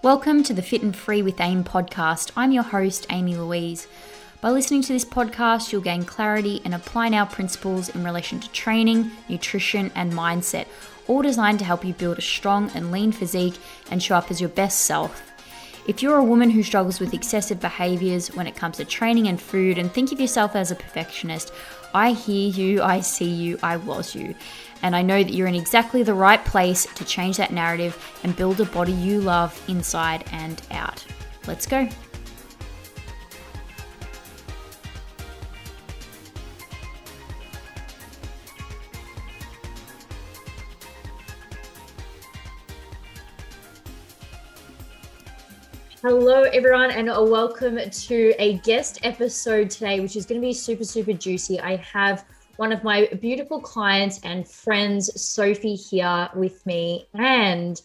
Welcome to the Fit and Free with AIM podcast. I'm your host, Amy Louise. By listening to this podcast, you'll gain clarity and apply our principles in relation to training, nutrition, and mindset, all designed to help you build a strong and lean physique and show up as your best self. If you're a woman who struggles with excessive behaviors when it comes to training and food and think of yourself as a perfectionist, I hear you, I see you, I was you. And I know that you're in exactly the right place to change that narrative and build a body you love inside and out. Let's go. Hello, everyone, and welcome to a guest episode today, which is going to be super, super juicy. I have one of my beautiful clients and friends, Sophie, here with me, and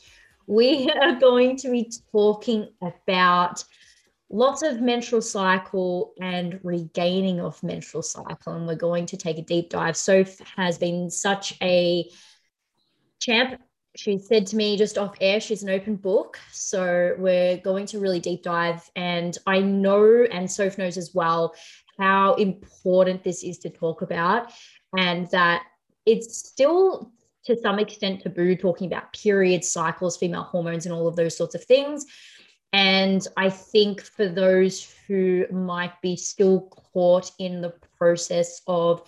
we are going to be talking about lots of menstrual cycle and regaining of menstrual cycle. And we're going to take a deep dive. Soph has been such a champ she said to me just off air, she's an open book. So we're going to really deep dive. And I know, and Soph knows as well, how important this is to talk about, and that it's still to some extent taboo talking about period cycles, female hormones, and all of those sorts of things. And I think for those who might be still caught in the process of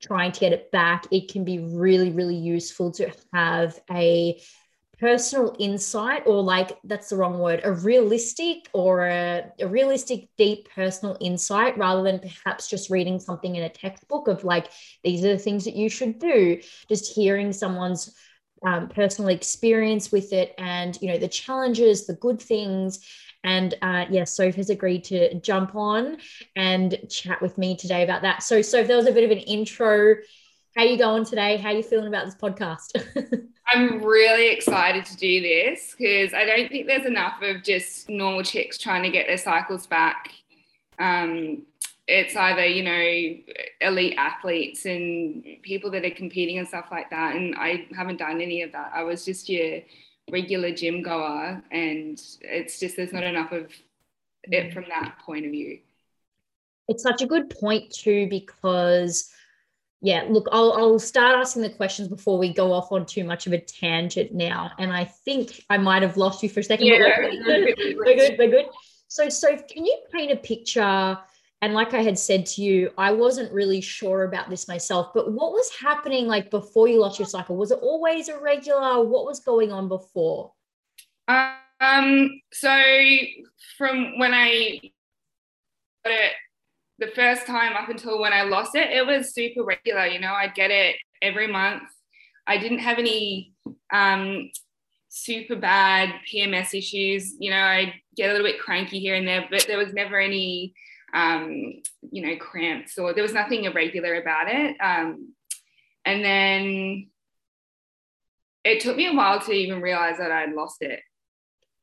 trying to get it back, it can be really, really useful to have a personal insight or like that's the wrong word a realistic or a, a, realistic deep personal insight rather than perhaps just reading something in a textbook of like these are the things that you should do just hearing someone's um, personal experience with it and you know the challenges the good things and uh, yeah, Soph has agreed to jump on and chat with me today about that. So, Soph, that was a bit of an intro. How you going today? How you feeling about this podcast? I'm really excited to do this because I don't think there's enough of just normal chicks trying to get their cycles back. Um, it's either you know elite athletes and people that are competing and stuff like that and i haven't done any of that i was just your regular gym goer and it's just there's not enough of it mm. from that point of view it's such a good point too because yeah look I'll, I'll start asking the questions before we go off on too much of a tangent now and i think i might have lost you for a second yeah. we're good we're good we're good so so can you paint a picture and like I had said to you, I wasn't really sure about this myself, but what was happening like before you lost your cycle? Was it always irregular? What was going on before? Um, so from when I got it the first time up until when I lost it, it was super regular. You know, I'd get it every month. I didn't have any um, super bad PMS issues. You know, I'd get a little bit cranky here and there, but there was never any um, you know, cramps or there was nothing irregular about it. Um, and then it took me a while to even realize that I'd lost it.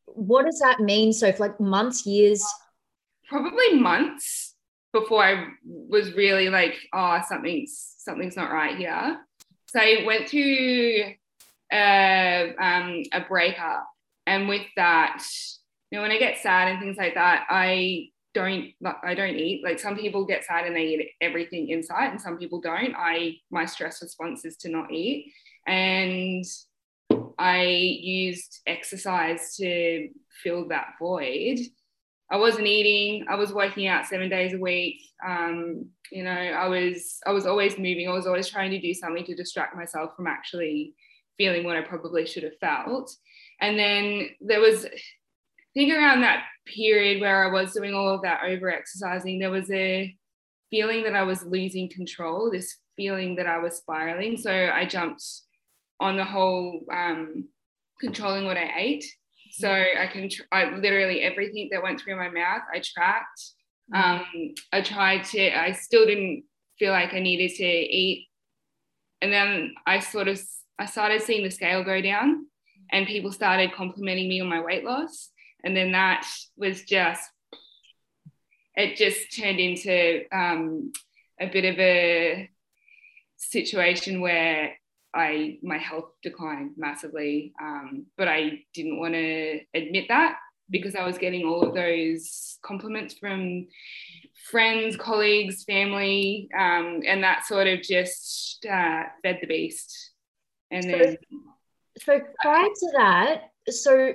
What does that mean? So, for like months, years? Probably months before I was really like, oh, something's something's not right here. So I went through a, um, a breakup, and with that, you know, when I get sad and things like that, I don't I don't eat. Like some people get sad and they eat everything inside, and some people don't. I my stress response is to not eat, and I used exercise to fill that void. I wasn't eating. I was working out seven days a week. Um, you know, I was I was always moving. I was always trying to do something to distract myself from actually feeling what I probably should have felt. And then there was I think around that period where I was doing all of that over exercising, there was a feeling that I was losing control, this feeling that I was spiraling. So I jumped on the whole um, controlling what I ate. So I can, tr- I literally everything that went through my mouth, I tracked. Um, I tried to, I still didn't feel like I needed to eat. And then I sort of, I started seeing the scale go down and people started complimenting me on my weight loss. And then that was just, it just turned into um, a bit of a situation where I my health declined massively, um, but I didn't want to admit that. because I was getting all of those compliments from friends, colleagues, family, um, and that sort of just uh, fed the beast. And so, then, so prior to that, so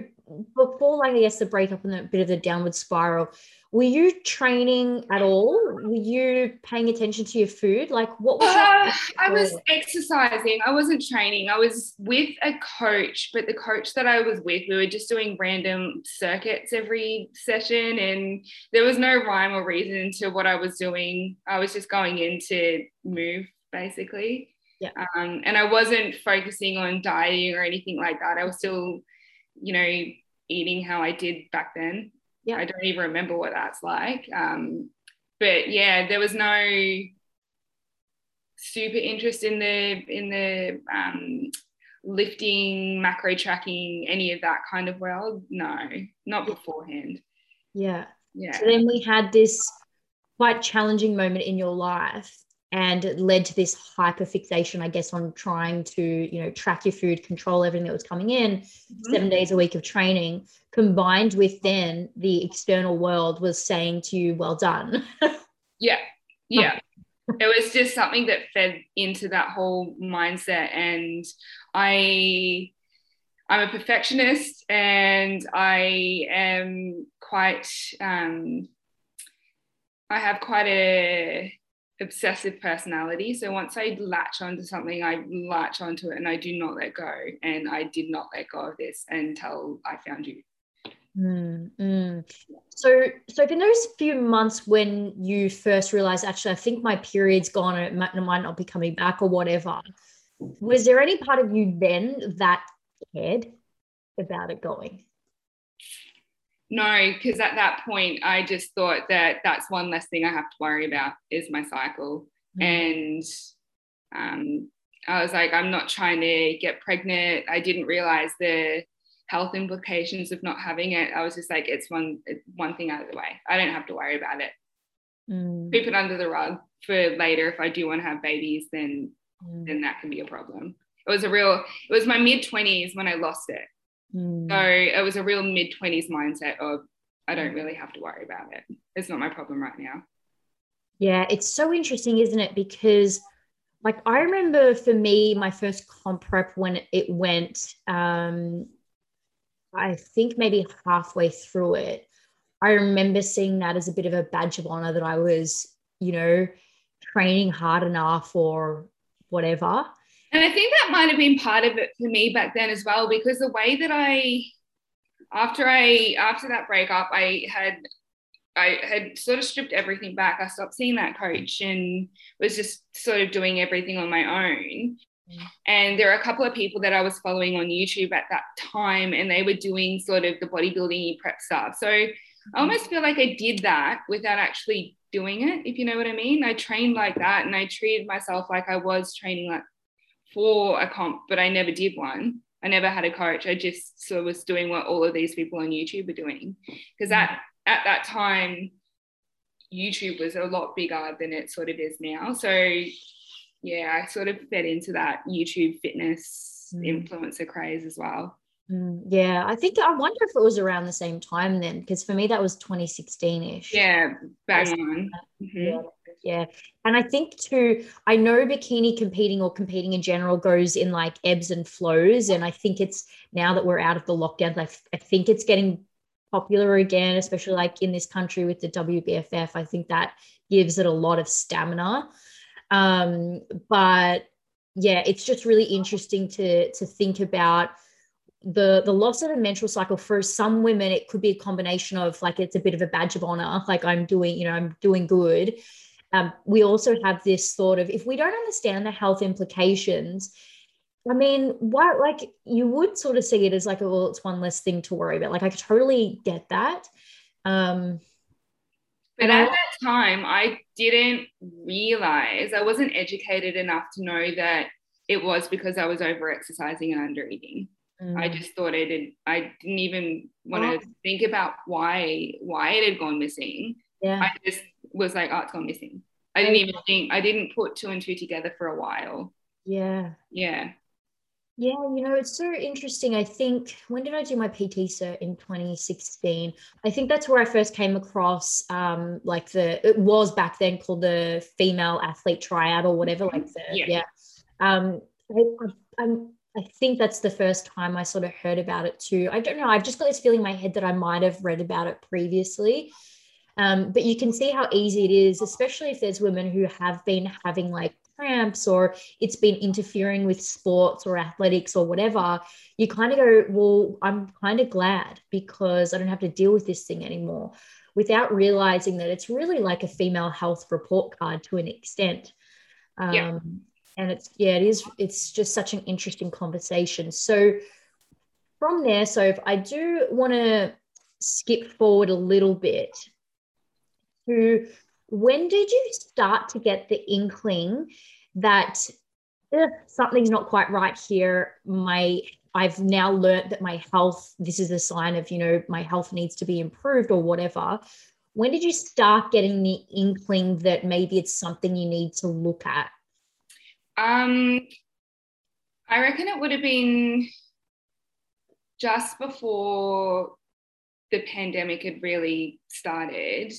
before like I guess the breakup and a bit of the downward spiral, were you training at all? Were you paying attention to your food? Like what was uh, I was exercising. I wasn't training. I was with a coach, but the coach that I was with, we were just doing random circuits every session and there was no rhyme or reason to what I was doing. I was just going in to move basically. Yeah. Um, and I wasn't focusing on dieting or anything like that. I was still, you know, eating how I did back then yeah. I don't even remember what that's like. Um, but yeah, there was no super interest in the in the um, lifting, macro tracking, any of that kind of world. No, not beforehand. Yeah. Yeah. So then we had this quite challenging moment in your life and it led to this hyper fixation i guess on trying to you know track your food control everything that was coming in. Mm-hmm. seven days a week of training combined with then the external world was saying to you well done. Yeah. Yeah. It was just something that fed into that whole mindset. And i i'm a perfectionist and i am quite um i have quite a obsessive personality. So once I latch onto something, I latch onto it and I do not let go. And I did not let go of this until I found you. Mm, mm. So, so in those few months when you first realized, actually, I think my period's gone and it might, it might not be coming back or whatever, was there any part of you then that cared about it going? No, because at that point, I just thought that that's one less thing I have to worry about is my cycle. Mm. And um, I was like, I'm not trying to get pregnant. I didn't realize the health implications of not having it. I was just like, it's one one thing out of the way. I don't have to worry about it. Mm. Keep it under the rug for later. If I do want to have babies, then mm. then that can be a problem. It was a real. It was my mid twenties when I lost it. Mm. So it was a real mid 20s mindset of, I don't really have to worry about it. It's not my problem right now. Yeah, it's so interesting, isn't it? Because, like, I remember for me, my first comp prep when it went, um, I think maybe halfway through it, I remember seeing that as a bit of a badge of honor that I was, you know, training hard enough or whatever. And I think that might have been part of it for me back then as well, because the way that I, after I, after that breakup, I had, I had sort of stripped everything back. I stopped seeing that coach and was just sort of doing everything on my own. Mm. And there are a couple of people that I was following on YouTube at that time, and they were doing sort of the bodybuilding prep stuff. So I mm-hmm. almost feel like I did that without actually doing it, if you know what I mean. I trained like that and I treated myself like I was training like for a comp, but I never did one. I never had a coach. I just sort of was doing what all of these people on YouTube were doing. Because at, at that time, YouTube was a lot bigger than it sort of is now. So yeah, I sort of fed into that YouTube fitness mm. influencer craze as well. Mm, yeah, I think I wonder if it was around the same time then, because for me that was 2016 ish. Yeah, bang on. Mm-hmm. Yeah, yeah. And I think too, I know bikini competing or competing in general goes in like ebbs and flows. And I think it's now that we're out of the lockdown, like I think it's getting popular again, especially like in this country with the WBFF. I think that gives it a lot of stamina. Um, but yeah, it's just really interesting to to think about the the loss of the menstrual cycle for some women it could be a combination of like it's a bit of a badge of honor like i'm doing you know i'm doing good um, we also have this thought of if we don't understand the health implications i mean what like you would sort of see it as like well it's one less thing to worry about like i could totally get that um but at that time i didn't realize i wasn't educated enough to know that it was because i was over exercising and under eating Mm. I just thought it had, I didn't even want to oh. think about why why it had gone missing. Yeah. I just was like, oh, it's gone missing. I didn't even think I didn't put two and two together for a while. Yeah. Yeah. Yeah, you know, it's so interesting. I think when did I do my PT cert in 2016? I think that's where I first came across um like the it was back then called the female athlete triad or whatever, like the yeah. yeah. Um I, I'm I think that's the first time I sort of heard about it too. I don't know. I've just got this feeling in my head that I might have read about it previously. Um, but you can see how easy it is, especially if there's women who have been having like cramps or it's been interfering with sports or athletics or whatever. You kind of go, well, I'm kind of glad because I don't have to deal with this thing anymore without realizing that it's really like a female health report card to an extent. Um, yeah and it's yeah it is it's just such an interesting conversation so from there so if i do want to skip forward a little bit to when did you start to get the inkling that eh, something's not quite right here. My i've now learned that my health this is a sign of you know my health needs to be improved or whatever. When did you start getting the inkling that maybe it's something you need to look at? Um, I reckon it would have been just before the pandemic had really started,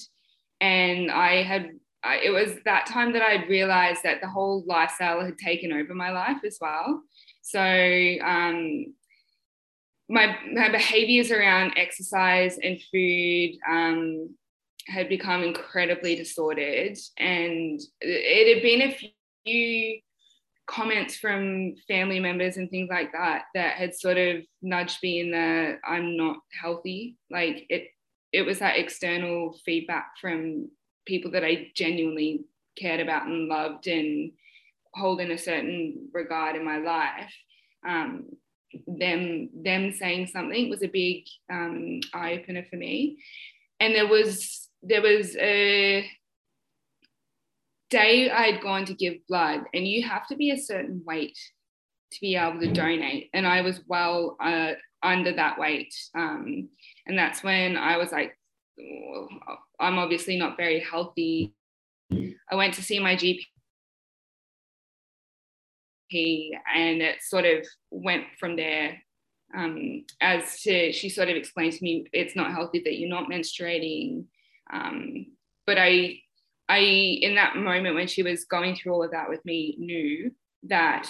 and I had. I, it was that time that I realized that the whole lifestyle had taken over my life as well. So um, my my behaviors around exercise and food um, had become incredibly distorted, and it had been a few comments from family members and things like that that had sort of nudged me in the I'm not healthy. Like it it was that external feedback from people that I genuinely cared about and loved and hold in a certain regard in my life. Um, them them saying something was a big um, eye opener for me. And there was there was a day I had gone to give blood, and you have to be a certain weight to be able to donate. And I was well uh, under that weight. Um, and that's when I was like, oh, I'm obviously not very healthy. I went to see my GP. And it sort of went from there um, as to she sort of explained to me it's not healthy that you're not menstruating um, but i I, in that moment when she was going through all of that with me, knew that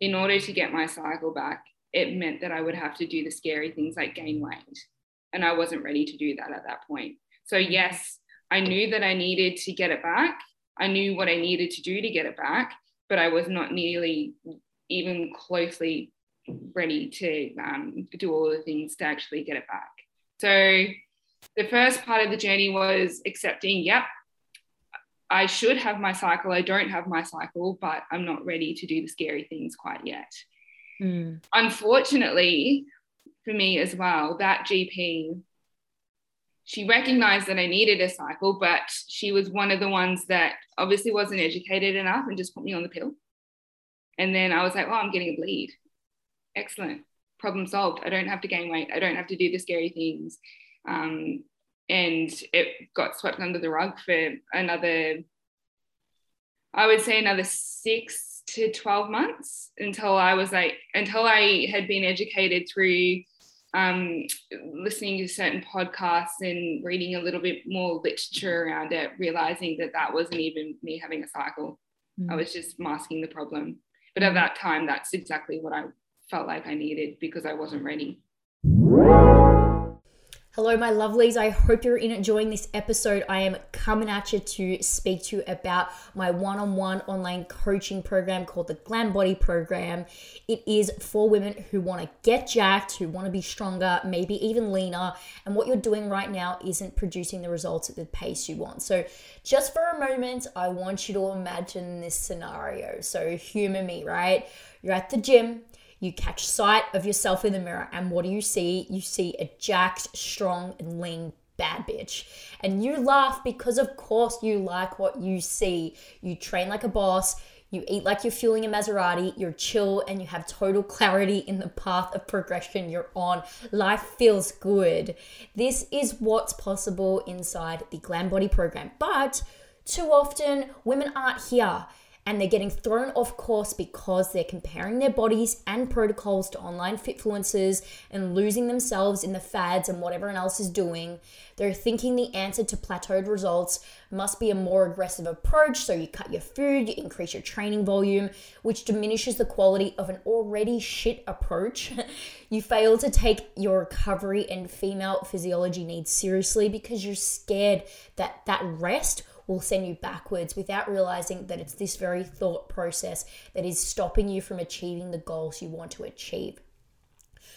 in order to get my cycle back, it meant that I would have to do the scary things like gain weight. And I wasn't ready to do that at that point. So, yes, I knew that I needed to get it back. I knew what I needed to do to get it back, but I was not nearly even closely ready to um, do all the things to actually get it back. So, the first part of the journey was accepting, yep, I should have my cycle. I don't have my cycle, but I'm not ready to do the scary things quite yet. Mm. Unfortunately, for me as well, that GP, she recognized that I needed a cycle, but she was one of the ones that obviously wasn't educated enough and just put me on the pill. And then I was like, oh, I'm getting a bleed. Excellent. Problem solved. I don't have to gain weight. I don't have to do the scary things. Um, and it got swept under the rug for another i would say another six to 12 months until i was like until i had been educated through um, listening to certain podcasts and reading a little bit more literature around it realizing that that wasn't even me having a cycle. Mm. i was just masking the problem. But at that time that's exactly what i felt like i needed because i wasn't ready Hello, my lovelies. I hope you're enjoying this episode. I am coming at you to speak to you about my one on one online coaching program called the Glam Body Program. It is for women who want to get jacked, who want to be stronger, maybe even leaner, and what you're doing right now isn't producing the results at the pace you want. So, just for a moment, I want you to imagine this scenario. So, humor me, right? You're at the gym you catch sight of yourself in the mirror, and what do you see? You see a jacked, strong, and lean bad bitch. And you laugh because, of course, you like what you see. You train like a boss. You eat like you're fueling a Maserati, you're chill, and you have total clarity in the path of progression you're on. Life feels good. This is what's possible inside the Glam Body program. But too often, women aren't here and they're getting thrown off course because they're comparing their bodies and protocols to online fitfluencers and losing themselves in the fads and what everyone else is doing. They're thinking the answer to plateaued results must be a more aggressive approach, so you cut your food, you increase your training volume, which diminishes the quality of an already shit approach. you fail to take your recovery and female physiology needs seriously because you're scared that that rest will send you backwards without realizing that it's this very thought process that is stopping you from achieving the goals you want to achieve.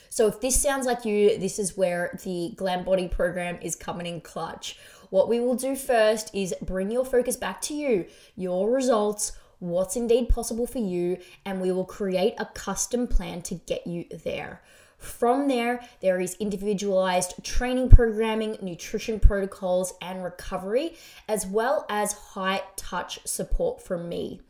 So, if this sounds like you, this is where the Glam Body program is coming in clutch. What we will do first is bring your focus back to you, your results, what's indeed possible for you, and we will create a custom plan to get you there. From there, there is individualized training programming, nutrition protocols, and recovery, as well as high touch support from me.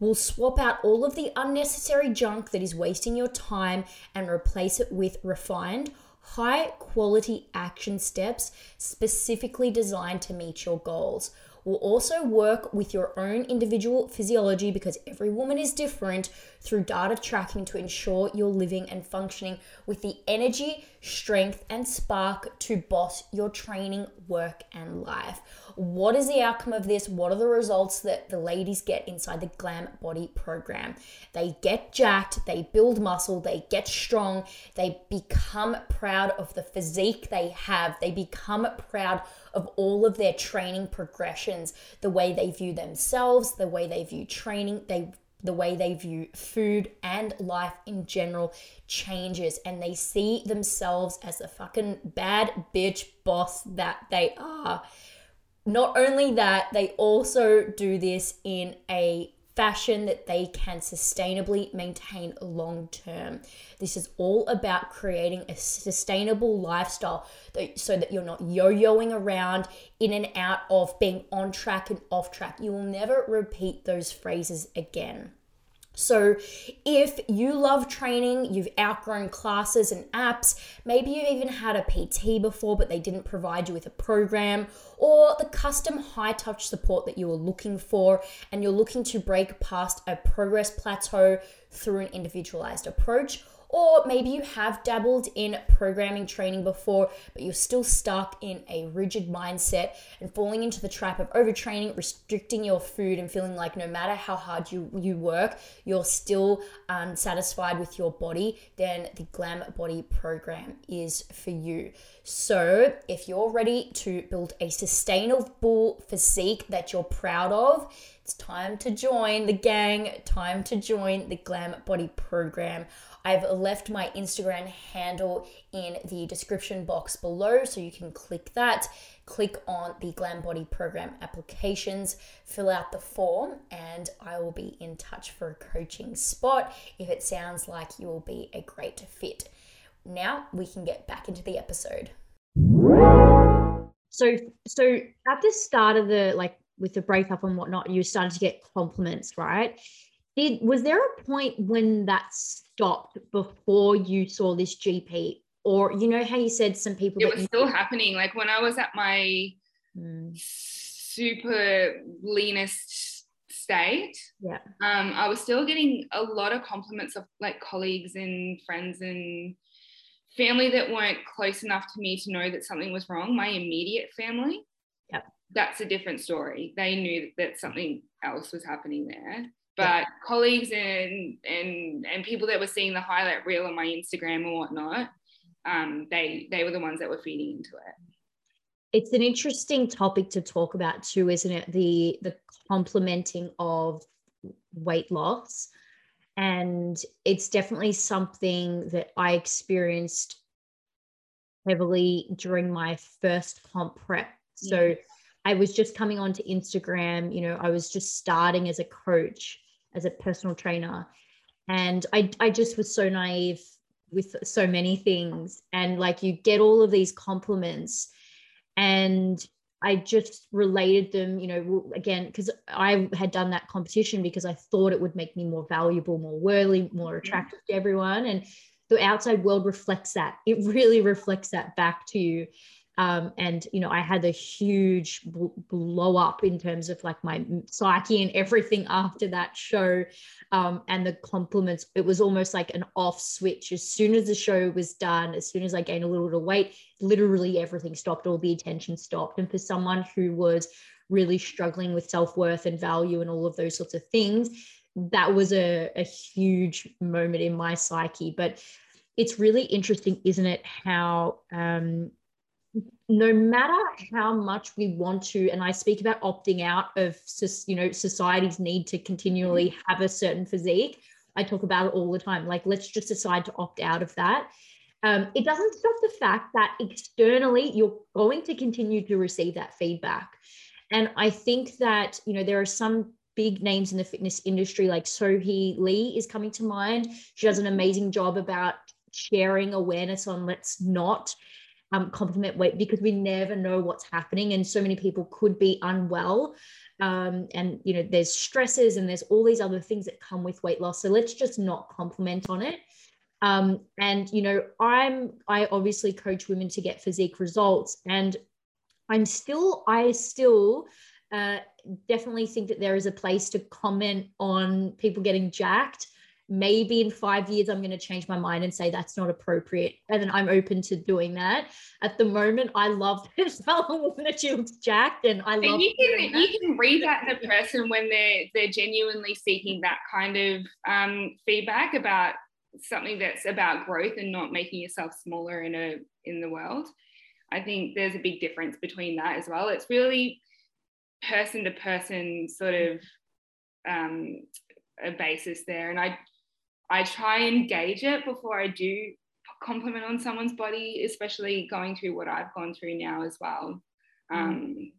We'll swap out all of the unnecessary junk that is wasting your time and replace it with refined, high quality action steps specifically designed to meet your goals. We'll also work with your own individual physiology because every woman is different through data tracking to ensure you're living and functioning with the energy, strength, and spark to boss your training, work, and life. What is the outcome of this? What are the results that the ladies get inside the Glam Body program? They get jacked, they build muscle, they get strong, they become proud of the physique they have, they become proud of all of their training progressions, the way they view themselves, the way they view training, they the way they view food and life in general changes and they see themselves as the fucking bad bitch boss that they are. Not only that, they also do this in a fashion that they can sustainably maintain long term. This is all about creating a sustainable lifestyle so that you're not yo yoing around in and out of being on track and off track. You will never repeat those phrases again. So, if you love training, you've outgrown classes and apps, maybe you've even had a PT before, but they didn't provide you with a program, or the custom high touch support that you were looking for, and you're looking to break past a progress plateau through an individualized approach, or maybe you have dabbled in programming training before, but you're still stuck in a rigid mindset and falling into the trap of overtraining, restricting your food, and feeling like no matter how hard you, you work, you're still um, unsatisfied with your body, then the Glam Body program is for you. So, if you're ready to build a sustainable physique that you're proud of, it's time to join the gang, time to join the Glam Body program. I've left my Instagram handle in the description box below, so you can click that. Click on the Glam Body Program applications, fill out the form, and I will be in touch for a coaching spot if it sounds like you will be a great fit. Now we can get back into the episode. So, so at the start of the like with the breakup and whatnot, you started to get compliments, right? Did was there a point when that stopped before you saw this GP? Or you know how you said some people it was still happening. Like when I was at my mm. super leanest state, yeah, um, I was still getting a lot of compliments of like colleagues and friends and family that weren't close enough to me to know that something was wrong. My immediate family, yep. that's a different story. They knew that something else was happening there but yeah. colleagues and and and people that were seeing the highlight reel on my Instagram or whatnot, um, they they were the ones that were feeding into it. It's an interesting topic to talk about too, isn't it? The the complementing of weight loss. And it's definitely something that I experienced heavily during my first comp prep. So I was just coming onto Instagram, you know, I was just starting as a coach as a personal trainer. And I, I just was so naive with so many things. And like you get all of these compliments. And I just related them, you know, again, because I had done that competition because I thought it would make me more valuable, more worthy, more mm-hmm. attractive to everyone. And the outside world reflects that. It really reflects that back to you. Um, and you know, I had a huge blow up in terms of like my psyche and everything after that show. Um, and the compliments, it was almost like an off switch. As soon as the show was done, as soon as I gained a little bit of weight, literally everything stopped, all the attention stopped. And for someone who was really struggling with self worth and value and all of those sorts of things, that was a, a huge moment in my psyche. But it's really interesting, isn't it? How um, no matter how much we want to, and I speak about opting out of, you know, society's need to continually have a certain physique. I talk about it all the time. Like, let's just decide to opt out of that. Um, it doesn't stop the fact that externally you're going to continue to receive that feedback. And I think that, you know, there are some big names in the fitness industry, like Sohee Lee is coming to mind. She does an amazing job about sharing awareness on let's not um, compliment weight because we never know what's happening and so many people could be unwell. Um, and you know there's stresses and there's all these other things that come with weight loss. So let's just not compliment on it. Um, and you know i'm i obviously coach women to get physique results and i'm still i still uh, definitely think that there is a place to comment on people getting jacked maybe in five years i'm going to change my mind and say that's not appropriate and then i'm open to doing that. At the moment i love this fellow woman that she looks jacked and i love and you can you can read that in a person when they're they're genuinely seeking that kind of um, feedback about something that's about growth and not making yourself smaller in a in the world. I think there's a big difference between that as well. It's really person to person sort of um, a basis there and i I try and gauge it before I do compliment on someone's body, especially going through what I've gone through now as well. Mm. Um,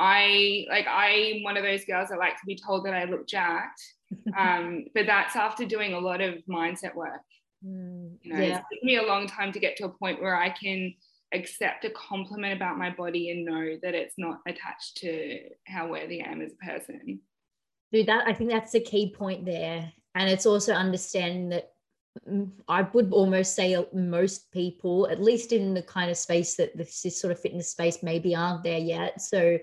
I like I'm one of those girls that like to be told that I look jacked, um, but that's after doing a lot of mindset work. Mm, you know, yeah. it's taken me a long time to get to a point where I can accept a compliment about my body and know that it's not attached to how worthy I am as a person. Dude, that I think that's the key point there and it's also understanding that mm, I would almost say most people, at least in the kind of space that this, this sort of fitness space, maybe aren't there yet. So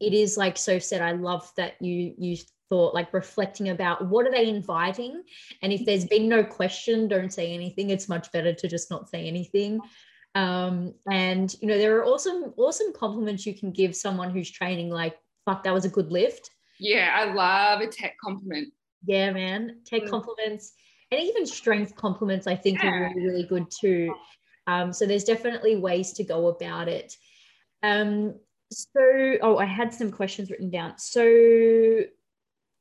it is like Soph said. I love that you you thought like reflecting about what are they inviting, and if there's been no question, don't say anything. It's much better to just not say anything. Um, and you know there are awesome awesome compliments you can give someone who's training. Like fuck, that was a good lift. Yeah, I love a tech compliment. Yeah, man. Take mm. compliments and even strength compliments, I think, yeah. are really, really good too. Um, so there's definitely ways to go about it. Um, so, oh, I had some questions written down. So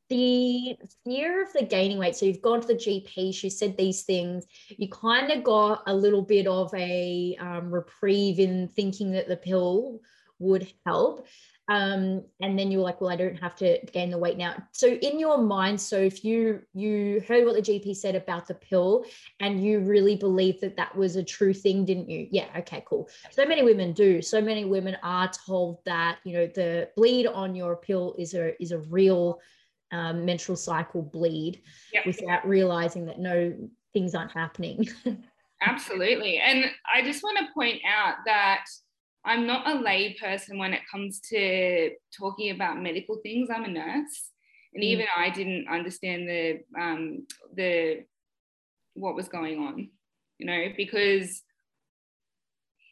the fear of the gaining weight. So you've gone to the GP, she said these things. You kind of got a little bit of a um, reprieve in thinking that the pill would help um, and then you're like well i don't have to gain the weight now. So in your mind so if you you heard what the gp said about the pill and you really believe that that was a true thing didn't you? Yeah okay cool. So many women do. So many women are told that you know the bleed on your pill is a is a real um, menstrual cycle bleed yep. without realizing that no things aren't happening. Absolutely. And i just want to point out that I'm not a lay person when it comes to talking about medical things. I'm a nurse, and mm. even I didn't understand the um, the what was going on, you know, because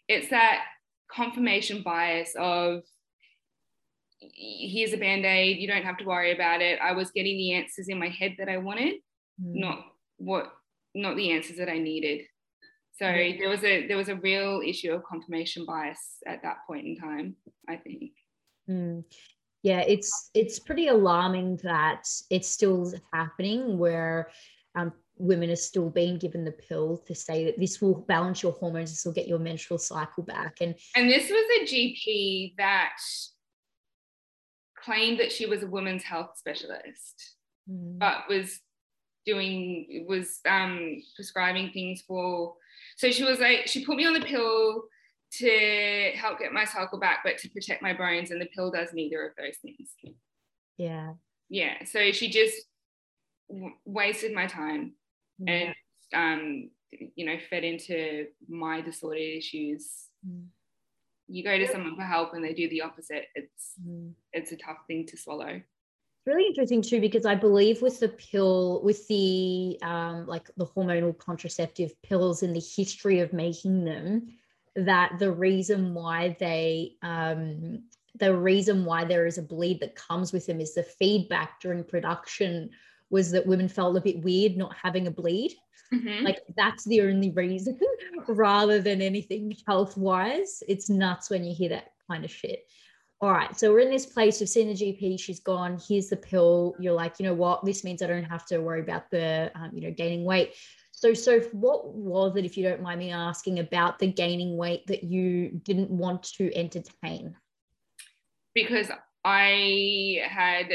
it's that confirmation bias of here's a band-aid you don't have to worry about it i was getting the answers in my head that i wanted mm. not what not the answers that i needed so there was a there was a real issue of confirmation bias at that point in time, I think. Mm. Yeah, it's it's pretty alarming that it's still happening where um, women are still being given the pill to say that this will balance your hormones, this will get your menstrual cycle back. And and this was a GP that claimed that she was a women's health specialist, mm. but was doing was um, prescribing things for so she was like, she put me on the pill to help get my cycle back, but to protect my bones, and the pill does neither of those things. Yeah. Yeah. So she just w- wasted my time yeah. and, um, you know, fed into my disorder issues. Mm. You go to someone for help and they do the opposite. It's mm. it's a tough thing to swallow really interesting too because i believe with the pill with the um, like the hormonal contraceptive pills in the history of making them that the reason why they um, the reason why there is a bleed that comes with them is the feedback during production was that women felt a bit weird not having a bleed. Mm-hmm. like that's the only reason rather than anything health wise it's nuts when you hear that kind of shit all right, so we're in this place. We've seen the GP. She's gone. Here's the pill. You're like, you know what? This means I don't have to worry about the, um, you know, gaining weight. So, so what was it, if you don't mind me asking, about the gaining weight that you didn't want to entertain? Because I had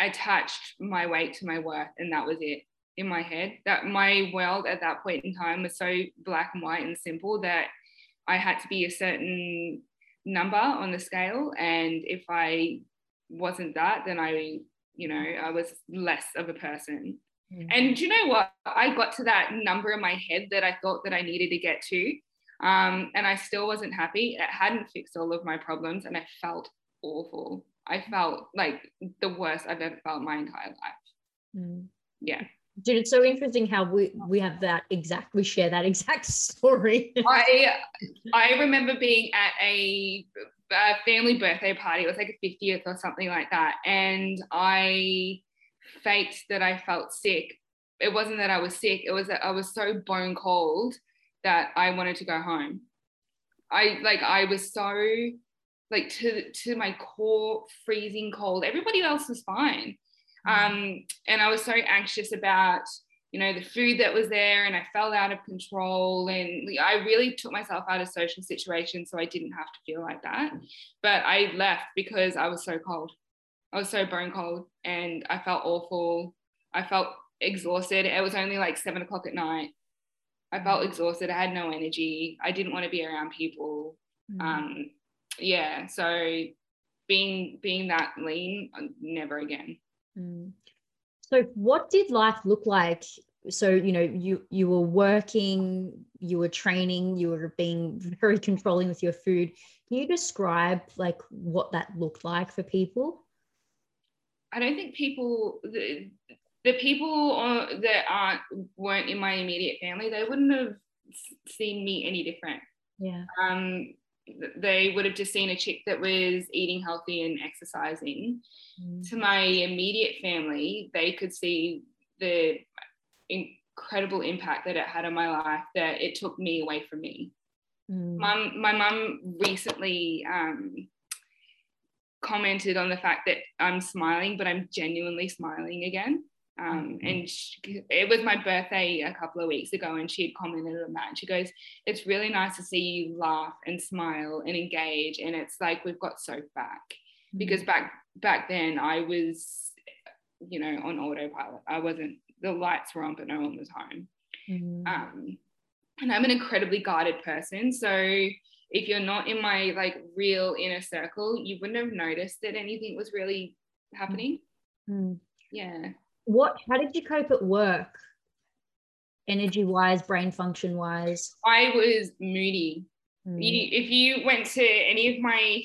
attached my weight to my worth, and that was it in my head. That my world at that point in time was so black and white and simple that I had to be a certain number on the scale and if i wasn't that then i you know i was less of a person. Mm-hmm. and you know what? I got to that number in my head that i thought that i needed to get to um, and i still wasn't happy. It hadn't fixed all of my problems and i felt awful. I felt like the worst i've ever felt my entire life. Mm. yeah Dude, it's so interesting how we we have that exact we share that exact story. I I remember being at a, a, family birthday party. It was like a 50th or something like that, and I faked that I felt sick. It wasn't that I was sick. It was that I was so bone cold that I wanted to go home. I like I was so like to to my core freezing cold. Everybody else was fine um, and I was so anxious about, you know, the food that was there and I fell out of control. And I really took myself out of social situations so I didn't have to feel like that. But I left because I was so cold. I was so bone cold and I felt awful. I felt exhausted. It was only like seven o'clock at night. I felt exhausted. I had no energy. I didn't want to be around people. Mm. Um, yeah. So being being that lean, never again. Mm. So, what did life look like? So, you know, you you were working, you were training, you were being very controlling with your food. Can you describe like what that looked like for people? I don't think people the, the people that aren't weren't in my immediate family, they wouldn't have seen me any different. Yeah. Um, they would have just seen a chick that was eating healthy and exercising. Mm. To my immediate family, they could see the incredible impact that it had on my life that it took me away from me. Mm. Mum, my mum recently um, commented on the fact that I'm smiling, but I'm genuinely smiling again. Um, mm-hmm. and she, it was my birthday a couple of weeks ago, and she had commented on that. And she goes, "It's really nice to see you laugh and smile and engage." And it's like we've got so back mm-hmm. because back back then I was, you know, on autopilot. I wasn't. The lights were on, but no one was home. Mm-hmm. Um, and I'm an incredibly guarded person, so if you're not in my like real inner circle, you wouldn't have noticed that anything was really happening. Mm. Yeah what how did you cope at work energy wise brain function wise i was moody mm. if you went to any of my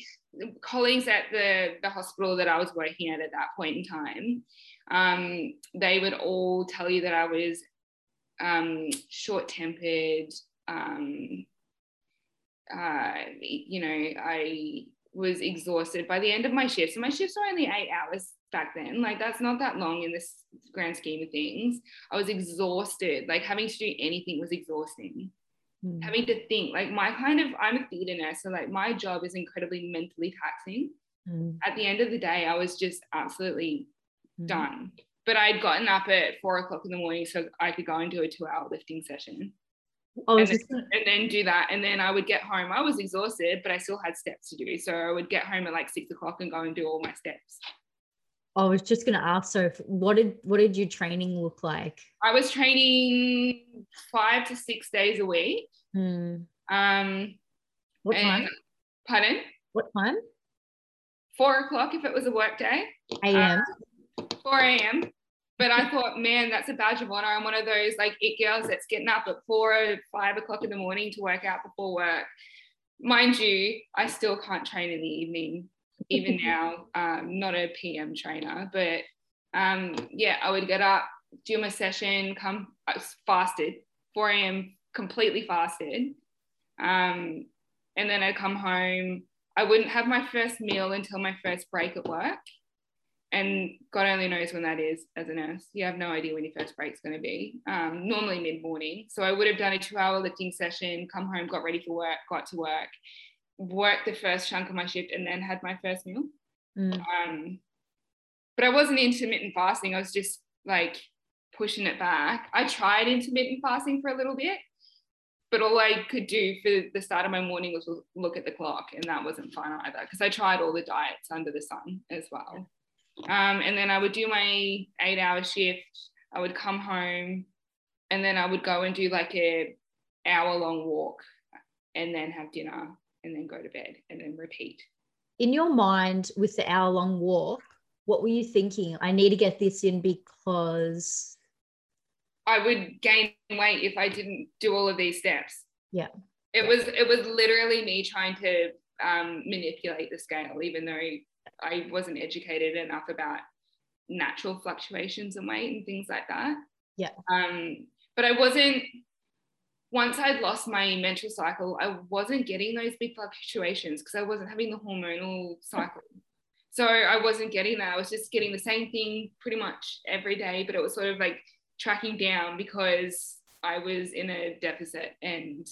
colleagues at the the hospital that i was working at at that point in time um, they would all tell you that i was um, short tempered um, uh, you know i was exhausted by the end of my shift so my shifts were only eight hours back then. Like that's not that long in this grand scheme of things. I was exhausted. Like having to do anything was exhausting. Mm. Having to think, like my kind of, I'm a theatre nurse, so like my job is incredibly mentally taxing. Mm. At the end of the day, I was just absolutely mm. done. But I'd gotten up at four o'clock in the morning so I could go and do a two-hour lifting session. Oh, and, then, and, then, do that. And then I would get home. I was exhausted, but I still had steps to do. So I would get home at like six o'clock and go and do all my steps. I was just going to ask, so what did what did your training look like? I was training five to six days a week. Hmm. Um, what time? Pardon? What time? Four o'clock if it was a work day. A.M. Uh, 4 a.m. But I thought, man, that's a badge of honor. I'm one of those like it girls that's getting up at four or five o'clock in the morning to work out before work. mind you, I still can't train in the evening, even now. Um, not a PM trainer, but um, yeah, I would get up, do my session, come I was fasted, 4 a.m. completely fasted. Um, and then I'd come home. I wouldn't have my first meal until my first break at work. And God only knows when that is as a nurse. You have no idea when your first break's going to be. Um, normally mid morning. So I would have done a two hour lifting session, come home, got ready for work, got to work, worked the first chunk of my shift, and then had my first meal. Mm. Um, but I wasn't intermittent fasting. I was just like pushing it back. I tried intermittent fasting for a little bit, but all I could do for the start of my morning was look at the clock, and that wasn't fun either because I tried all the diets under the sun as well. Um, and then I would do my eight hour shift. I would come home and then I would go and do like a hour long walk and then have dinner and then go to bed and then repeat. In your mind, with the hour long walk, what were you thinking? I need to get this in because I would gain weight if I didn't do all of these steps. Yeah. It was it was literally me trying to um, manipulate the scale, even though I wasn't educated enough about natural fluctuations in weight and things like that. Yeah. Um, but I wasn't once I'd lost my menstrual cycle, I wasn't getting those big fluctuations because I wasn't having the hormonal cycle. So I wasn't getting that. I was just getting the same thing pretty much every day, but it was sort of like tracking down because I was in a deficit and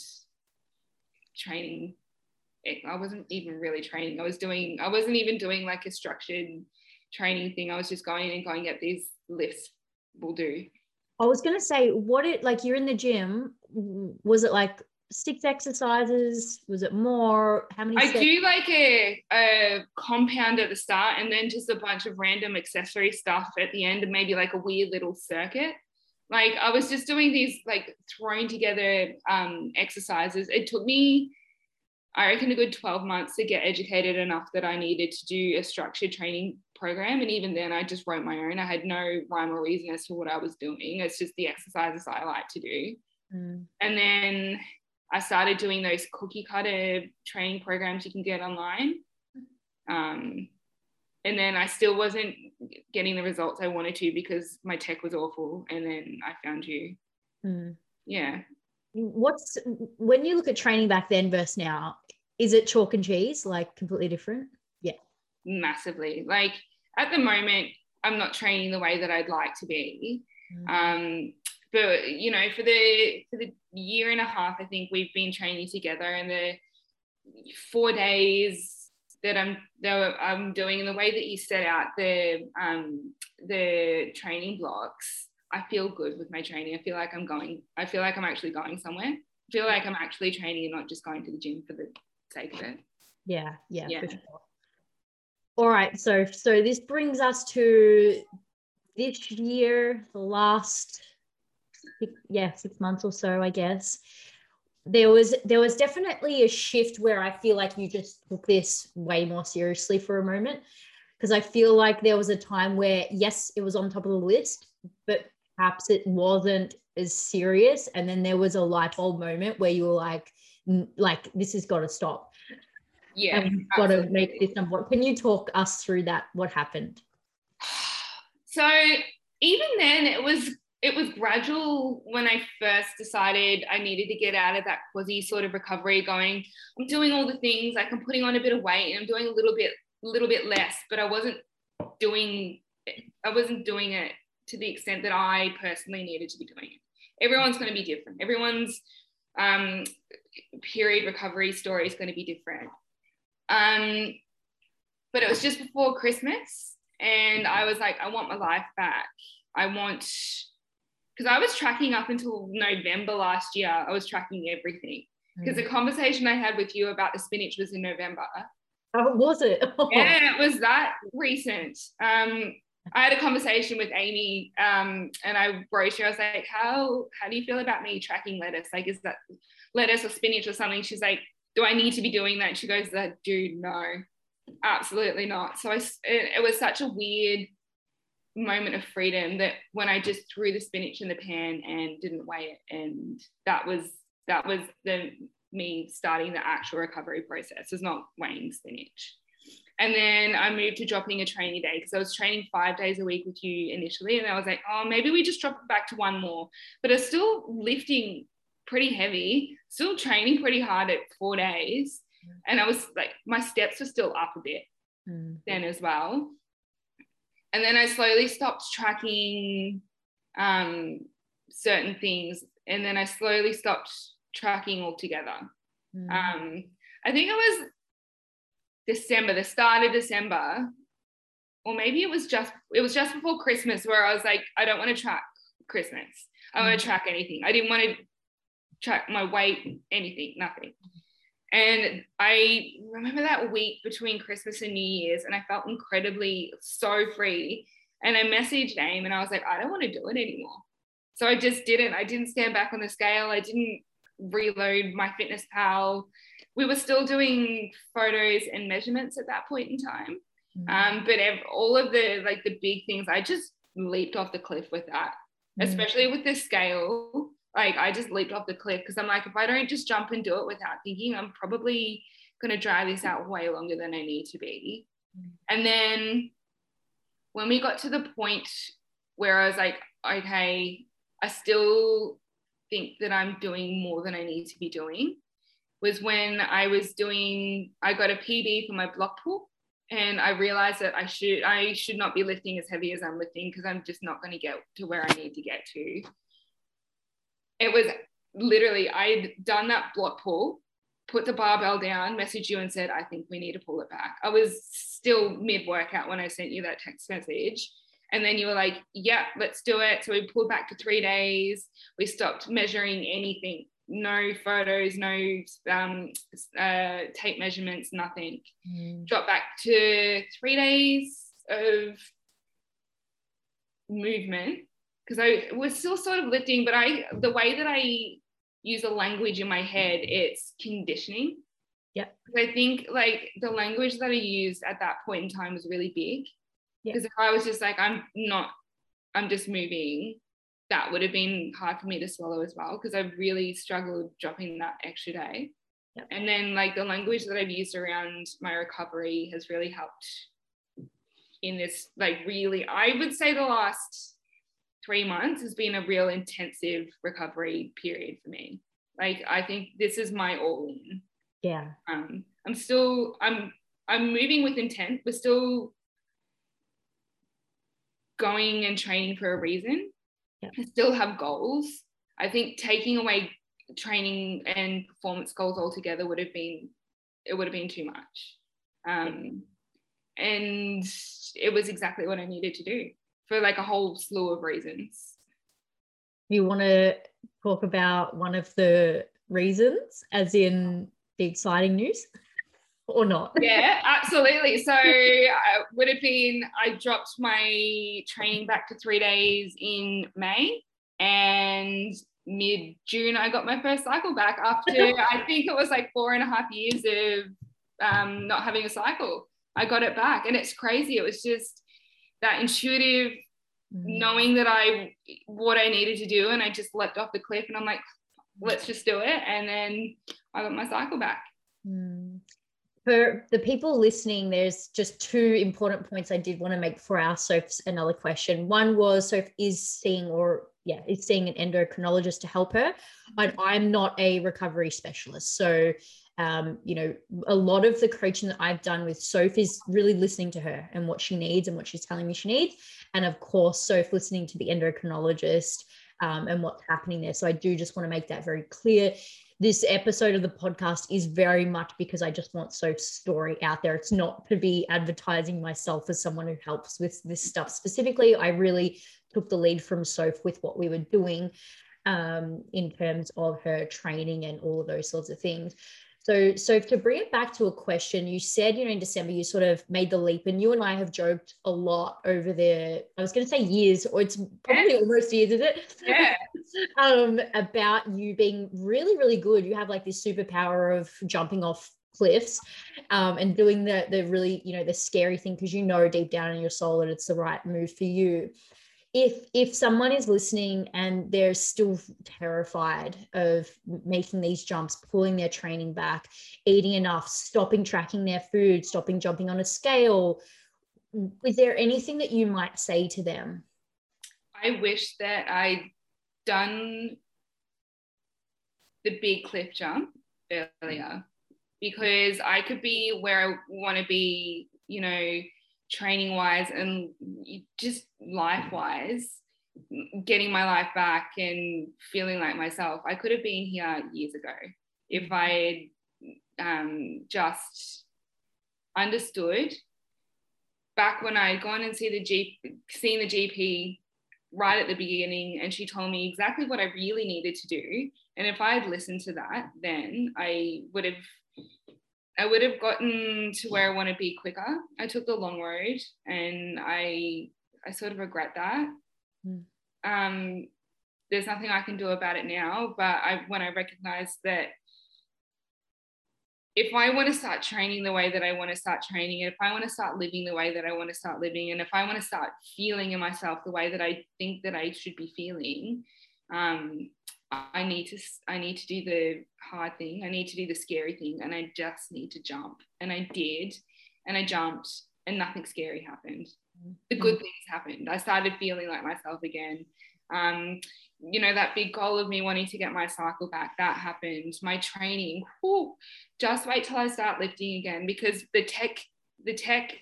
training I wasn't even really training. I was doing, I wasn't even doing like a structured training thing. I was just going and going at these lifts will do. I was going to say, what it like you're in the gym, was it like six exercises? Was it more? How many? I steps? do like a, a compound at the start and then just a bunch of random accessory stuff at the end and maybe like a weird little circuit. Like I was just doing these like thrown together um, exercises. It took me I reckon a good 12 months to get educated enough that I needed to do a structured training program. And even then, I just wrote my own. I had no rhyme or reason as to what I was doing. It's just the exercises I like to do. Mm. And then I started doing those cookie cutter training programs you can get online. Um, and then I still wasn't getting the results I wanted to because my tech was awful. And then I found you. Mm. Yeah what's when you look at training back then versus now is it chalk and cheese like completely different? Yeah. Massively. Like at the moment i'm not training the way that i'd like to be. Mm. um but you know for the for the year and a half i think we've been training together and the four days that i'm that i'm doing in the way that you set out the um the training blocks I feel good with my training. I feel like I'm going, I feel like I'm actually going somewhere. I feel like I'm actually training and not just going to the gym for the sake of it. Yeah, yeah, yeah. Sure. All right. So so this brings us to this year, the last yeah, six months or so, I guess. There was there was definitely a shift where I feel like you just took this way more seriously for a moment. Because I feel like there was a time where yes, it was on top of the list, but perhaps it wasn't as serious and then there was a light bulb moment where you were like like this has got to stop. Yeah and we've got to make this number can you talk us through that? What happened? So even then it was it was gradual when I first decided I needed to get out of that quasi sort of recovery going I'm doing all the things like I'm putting on a bit of weight and I'm doing a little bit a little bit less but I wasn't doing I wasn't doing it to the extent that I personally needed to be doing it. Everyone's going to be different. Everyone's um, period recovery story is going to be different. Um, but it was just before Christmas, and I was like, I want my life back. I want, because I was tracking up until November last year, I was tracking everything. Because mm. the conversation I had with you about the spinach was in November. Oh, was it? yeah, it was that recent. Um, I had a conversation with Amy um, and I wrote her, I was like, how, how do you feel about me tracking lettuce? Like, is that lettuce or spinach or something? She's like, do I need to be doing that? She goes, that dude, no, absolutely not. So I, it, it was such a weird moment of freedom that when I just threw the spinach in the pan and didn't weigh it. And that was, that was the me starting the actual recovery process. It's not weighing spinach. And then I moved to dropping a training day because I was training five days a week with you initially. And I was like, oh, maybe we just drop it back to one more. But it's still lifting pretty heavy, still training pretty hard at four days. And I was like, my steps were still up a bit mm. then as well. And then I slowly stopped tracking um, certain things. And then I slowly stopped tracking altogether. Mm. Um, I think it was December, the start of December, or maybe it was just it was just before Christmas where I was like, I don't want to track Christmas. I don't want to mm. track anything. I didn't want to track my weight, anything, nothing. And I remember that week between Christmas and New Year's, and I felt incredibly so free. And I messaged Aim and I was like, I don't want to do it anymore. So I just didn't. I didn't stand back on the scale. I didn't reload MyFitnessPal we were still doing photos and measurements at that point in time mm-hmm. um, but ev- all of the like the big things i just leaped off the cliff with that mm-hmm. especially with the scale like i just leaped off the cliff because i'm like if i don't just jump and do it without thinking i'm probably going to drag this out way longer than i need to be mm-hmm. and then when we got to the point where i was like okay i still think that i'm doing more than i need to be doing was when I was doing, I got a PB for my block pull and I realized that I should, I should not be lifting as heavy as I'm lifting because I'm just not going to get to where I need to get to. It was literally, I'd done that block pull, put the barbell down, messaged you and said, I think we need to pull it back. I was still mid workout when I sent you that text message. And then you were like, yeah, let's do it. So we pulled back for three days. We stopped measuring anything no photos, no um, uh, tape measurements, nothing. Mm. Drop back to three days of movement because I was still sort of lifting, but I the way that I use a language in my head, it's conditioning. Yeah. I think like the language that I used at that point in time was really big. Because if I was just like, I'm not, I'm just moving, that would have been hard for me to swallow as well because I've really struggled dropping that extra day. Yep. And then like the language that I've used around my recovery has really helped in this like really I would say the last 3 months has been a real intensive recovery period for me. Like I think this is my all in. Yeah. Um I'm still I'm I'm moving with intent. We're still going and training for a reason yeah. still have goals. I think taking away training and performance goals altogether would have been it would have been too much. Um, and it was exactly what I needed to do for like a whole slew of reasons. You want to talk about one of the reasons, as in the exciting news? Or not? Yeah, absolutely. So uh, would have been I dropped my training back to three days in May, and mid June I got my first cycle back after I think it was like four and a half years of um, not having a cycle. I got it back, and it's crazy. It was just that intuitive mm. knowing that I what I needed to do, and I just leapt off the cliff, and I'm like, let's just do it, and then I got my cycle back. Mm for the people listening, there's just two important points I did want to make for our Soph's another question. One was Soph is seeing or yeah, is seeing an endocrinologist to help her, but I'm not a recovery specialist. So um, you know, a lot of the coaching that I've done with Soph is really listening to her and what she needs and what she's telling me she needs. And of course, Soph listening to the endocrinologist um, and what's happening there. So I do just want to make that very clear this episode of the podcast is very much because I just want Soph's story out there. It's not to be advertising myself as someone who helps with this stuff specifically. I really took the lead from Soph with what we were doing um, in terms of her training and all of those sorts of things. So, so to bring it back to a question, you said, you know, in December you sort of made the leap, and you and I have joked a lot over the, I was going to say years, or it's probably yeah. almost years, is it? Yeah. um, about you being really, really good. You have like this superpower of jumping off cliffs um, and doing the the really, you know, the scary thing because you know deep down in your soul that it's the right move for you if if someone is listening and they're still terrified of making these jumps pulling their training back eating enough stopping tracking their food stopping jumping on a scale is there anything that you might say to them? I wish that i'd done the big cliff jump earlier because i could be where i want to be you know training wise and just life wise getting my life back and feeling like myself i could have been here years ago if i um, just understood back when i had gone and see the G, seen the gp right at the beginning and she told me exactly what i really needed to do. And if i had listened to that then i would have I would have gotten to where I want to be quicker. I took the long road and I I sort of regret that. Mm. Um, there's nothing I can do about it now, but I when I recognize that if I want to start training the way that I want to start training, and if I want to start living the way that I want to start living, and if I want to start feeling in myself the way that I think that I should be feeling, um, I need to I need to do the hard thing. I need to do the scary thing and I just need to jump. And I did and I jumped and nothing scary happened. The good things happened. I started feeling like myself again. Um, you know, that big goal of me wanting to get my cycle back, that happened. My training, whew, just wait till I start lifting again because the tech, the tech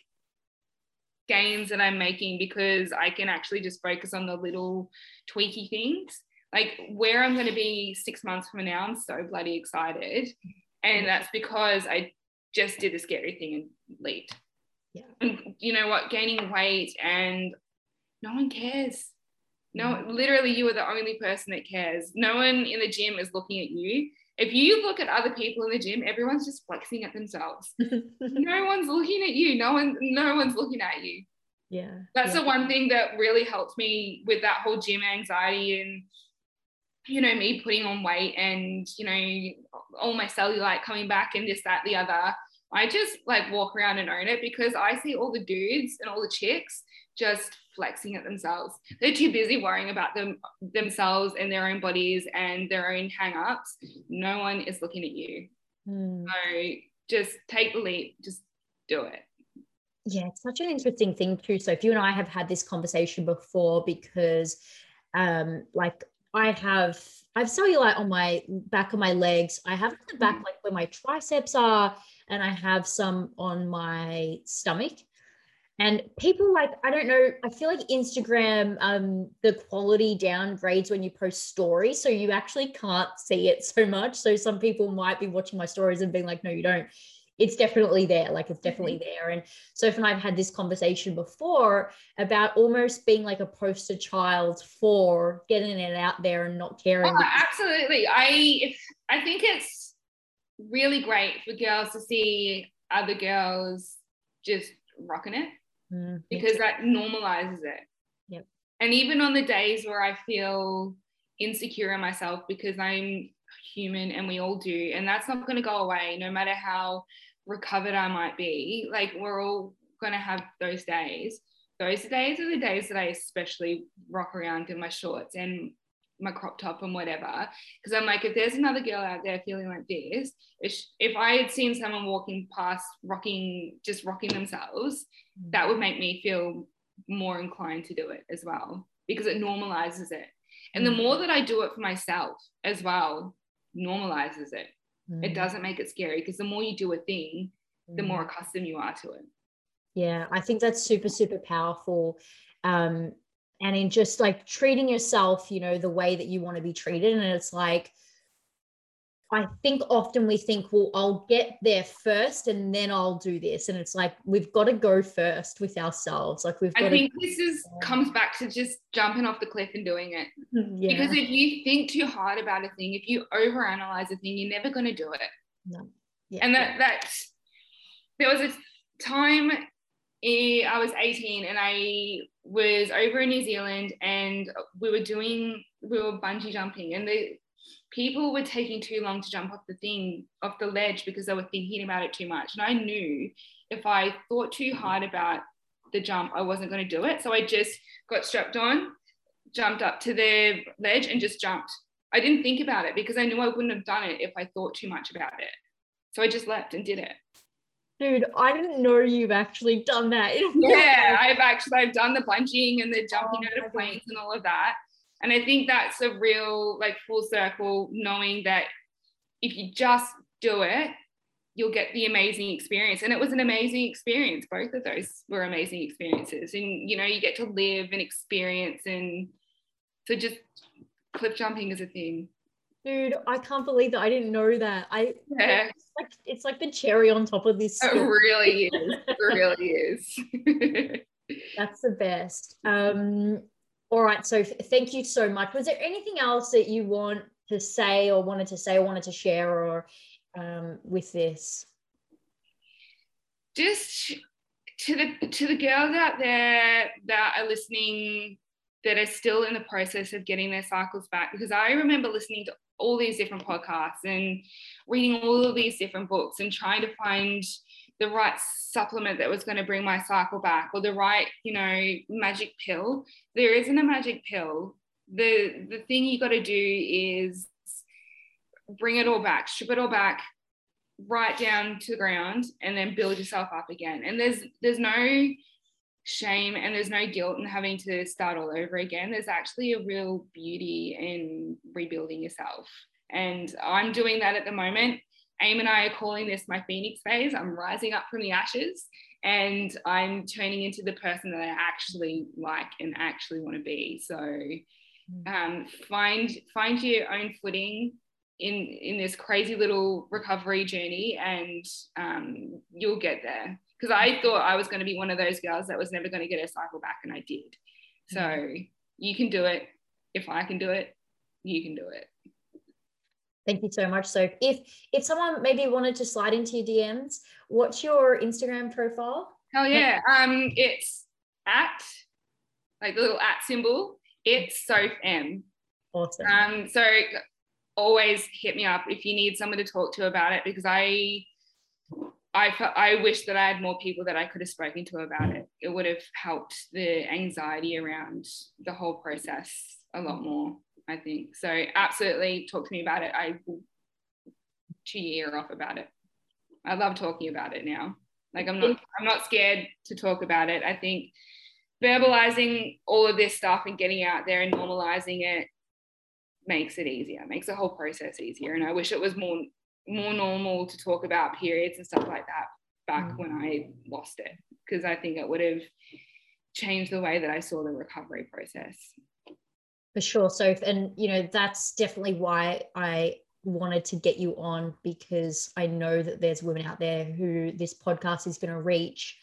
gains that I'm making because I can actually just focus on the little tweaky things like where I'm going to be six months from now, I'm so bloody excited. And that's because I just did the scary thing and leaped. Yeah. And you know what? Gaining weight and no one cares. No, mm-hmm. literally, you are the only person that cares. No one in the gym is looking at you. If you look at other people in the gym, everyone's just flexing at themselves. no one's looking at you. No one, no one's looking at you. Yeah. That's yeah. the one thing that really helped me with that whole gym anxiety and you know, me putting on weight and, you know, all my cellulite coming back and this, that, the other. I just like walk around and own it because I see all the dudes and all the chicks just flexing at themselves. They're too busy worrying about them themselves and their own bodies and their own hang-ups. No one is looking at you. Mm. So just take the leap, just do it. Yeah, it's such an interesting thing too. So if you and I have had this conversation before because um like I have I have cellulite on my back of my legs. I have the back like where my triceps are, and I have some on my stomach. And people like, I don't know, I feel like Instagram, um, the quality downgrades when you post stories. So you actually can't see it so much. So some people might be watching my stories and being like, no, you don't it's definitely there like it's definitely mm-hmm. there. And Soph and I've had this conversation before about almost being like a poster child for getting it out there and not caring oh, absolutely. I I think it's really great for girls to see other girls just rocking it mm, because that normalizes it. Yep. And even on the days where I feel insecure in myself because I'm human and we all do and that's not going to go away no matter how recovered I might be like we're all going to have those days those days are the days that I especially rock around in my shorts and my crop top and whatever because I'm like if there's another girl out there feeling like this if, if I had seen someone walking past rocking just rocking themselves mm. that would make me feel more inclined to do it as well because it normalizes it and the mm. more that I do it for myself as well normalizes it. Mm. It doesn't make it scary because the more you do a thing, mm. the more accustomed you are to it. Yeah, I think that's super, super powerful. Um, and in just like treating yourself, you know, the way that you want to be treated. And it's like, I think often we think, well, I'll get there first and then I'll do this. And it's like we've got to go first with ourselves. Like we've got I think this is comes back to just jumping off the cliff and doing it. Mm-hmm, yeah. Because if you think too hard about a thing, if you overanalyze a thing, you're never going to do it. No. Yeah. And that that's there was a time I was 18 and I was over in New Zealand and we were doing we were bungee jumping and the people were taking too long to jump off the thing off the ledge because they were thinking about it too much and i knew if i thought too hard about the jump i wasn't going to do it so i just got strapped on jumped up to the ledge and just jumped. I didn't think about it because I knew I wouldn't have done it if I thought too much about it. So I just left and did it. Dude, I didn't know you've actually done that. yeah, I've actually I've done the bungee and the jumping oh, out of planes and all of that. And I think that's a real like full circle, knowing that if you just do it, you'll get the amazing experience. And it was an amazing experience. Both of those were amazing experiences. And you know, you get to live and experience and so just cliff jumping is a thing. Dude, I can't believe that I didn't know that. I yeah. it's like it's like the cherry on top of this. It really is. it really is. That's the best. Um, all right. So thank you so much. Was there anything else that you want to say or wanted to say or wanted to share or um, with this? Just to the to the girls out there that are listening that are still in the process of getting their cycles back because I remember listening to all these different podcasts and reading all of these different books and trying to find the right supplement that was going to bring my cycle back or the right you know magic pill there isn't a magic pill the the thing you got to do is bring it all back strip it all back right down to the ground and then build yourself up again and there's there's no shame and there's no guilt in having to start all over again. There's actually a real beauty in rebuilding yourself. And I'm doing that at the moment. Aim and I are calling this my phoenix phase. I'm rising up from the ashes and I'm turning into the person that I actually like and actually want to be. So mm. um, find find your own footing in in this crazy little recovery journey and um, you'll get there because I thought I was going to be one of those girls that was never going to get a cycle back, and I did. So mm-hmm. you can do it. If I can do it, you can do it. Thank you so much. So if if someone maybe wanted to slide into your DMs, what's your Instagram profile? Oh yeah. Um it's at like the little at symbol. It's Soph M. Awesome. Um so always hit me up if you need someone to talk to about it because I I, I wish that I had more people that I could have spoken to about it. It would have helped the anxiety around the whole process a lot more, I think. So absolutely talk to me about it. I will ear off about it. I love talking about it now. Like I'm not I'm not scared to talk about it. I think verbalizing all of this stuff and getting out there and normalizing it makes it easier, makes the whole process easier. And I wish it was more more normal to talk about periods and stuff like that back mm. when I lost it because I think it would have changed the way that I saw the recovery process. For sure. So, and you know, that's definitely why I wanted to get you on because I know that there's women out there who this podcast is going to reach.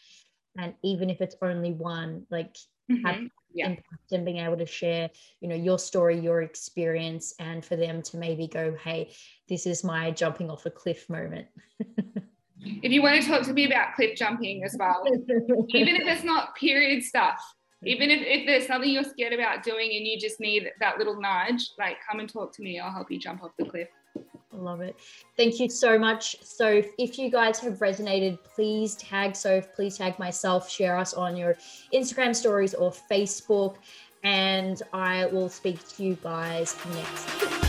And even if it's only one, like mm-hmm. yeah. impact and being able to share you know your story your experience and for them to maybe go hey this is my jumping off a cliff moment if you want to talk to me about cliff jumping as well even if it's not period stuff even if, if there's something you're scared about doing and you just need that little nudge like come and talk to me i'll help you jump off the cliff I love it. Thank you so much. So, if you guys have resonated, please tag Soph, please tag myself, share us on your Instagram stories or Facebook, and I will speak to you guys next week.